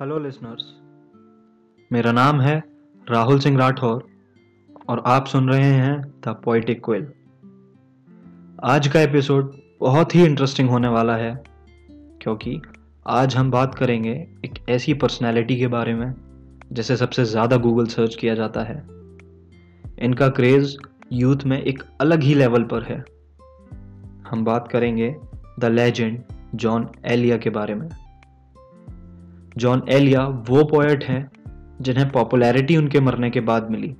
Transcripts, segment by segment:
Hello listeners मेरा नाम है राहुल सिंह राठौर और आप सुन रहे हैं द पोइटिक क्विल आज का एपिसोड बहुत ही इंटरेस्टिंग होने वाला है, क्योंकि आज हम बात करेंगे एक ऐसी पर्सनैलिटी के बारे में, जिसे सबसे ज़्यादा गूगल सर्च किया जाता है। इनका क्रेज़ यूथ में एक अलग ही लेवल पर है। हम बात करेंगे द लेजेंड जॉन एलिया के बारे में। जॉन एलिया वो पोएट हैं, जिन्हें पॉपुलैरिटी उनके मरने के बाद मिली।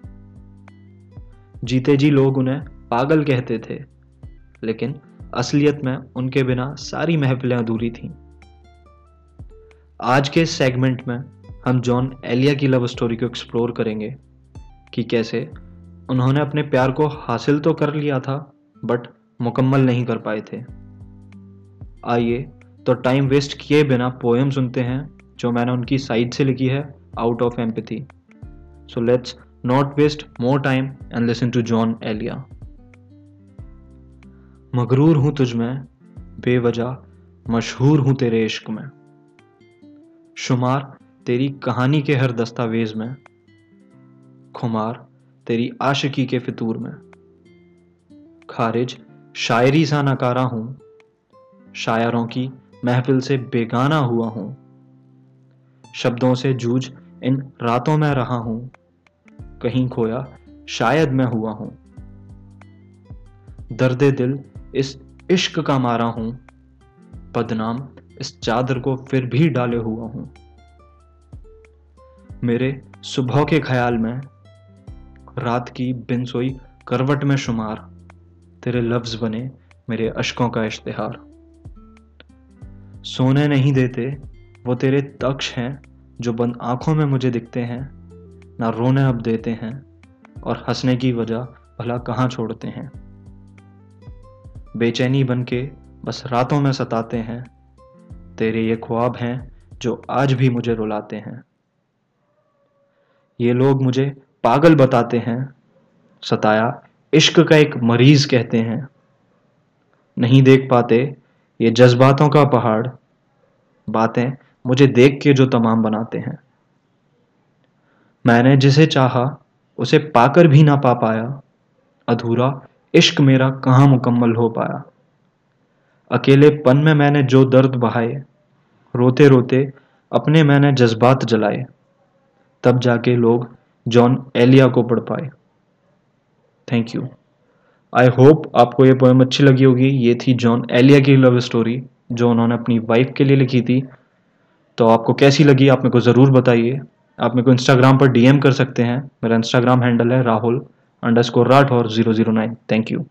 जीते जी लोग उन्हें पागल कहते थे, लेकिन असलियत में उनके बिना सारी महफिलें अधूरी थीं। आज के सेगमेंट में हम जॉन एलिया की लव स्टोरी को एक्सप्लोर करेंगे, कि कैसे उन्होंने अपने प्यार को हासिल तो कर लिया था बट मुकम्मल नहीं कर पाए थे। आइए तो टाइम वेस्ट किए बिना पोएम सुनते हैं जो मैंने उनकी साइड से लिखी है out of empathy so let's not waste more time and listen to Jaun Elia मगरूर हूँ तुझ में, बेवजह मशहूर हूँ तेरे इश्क में। शुमार, तेरी कहानी के हर दस्तावेज़ में। खुमार, तेरी आशिकी के फितूर में। खारिज, शायरी सा नकारा हूँ। शायरों की महफिल से बेगाना हुआ हूँ। शब्दों से जूझ, इन रातों में रहा हूँ। कहीं खोया, शायद मैं हुआ हूँ। दर्द दिल इस इश्क का मारा हूँ। बदनाम इस चादर को फिर भी डाले हुआ हूँ। मेरे सुबह के ख्याल में, रात की बिनसोई करवट में शुमार, तेरे लफ्ज बने मेरे अशकों का इश्तेहार। सोने नहीं देते वो तेरे तक्ष हैं, जो बंद आँखों में मुझे दिखते हैं, ना रोने अब देते हैं, और हंसने की वजह भला कहाँ छोड़ते हैं। बेचैनी बन के बस रातों में सताते हैं, तेरे ये ख्वाब हैं, जो आज भी मुझे रुलाते हैं। ये लोग मुझे पागल बताते हैं, सताया इश्क का एक मरीज़ कहते हैं। नहीं देख पाते ये जज्बातों का पहाड़, बातें मुझे देख के जो तमाम बनाते हैं। मैंने जिसे चाहा, उसे पाकर भी ना पा पाया। अधूरा इश्क मेरा कहाँ मुकम्मल हो पाया। अकेले पन में मैंने जो दर्द बहाए रोते रोते अपने मैंने जज्बात जलाए। तब जाके लोग जॉन एलिया को पढ़ पाए। थैंक यू आई होप आपको ये पोएम अच्छी लगी होगी। ये थी जॉन एलिया की लव स्टोरी जो उन्होंने अपनी वाइफ के लिए लिखी थी। तो आपको कैसी लगी? आप मेरे को ज़रूर बताइए। आप मेरे को इंस्टाग्राम पर डीएम कर सकते हैं। मेरा इंस्टाग्राम हैंडल है राहुल अंडर स्कोर राठ और zero zero nine thank you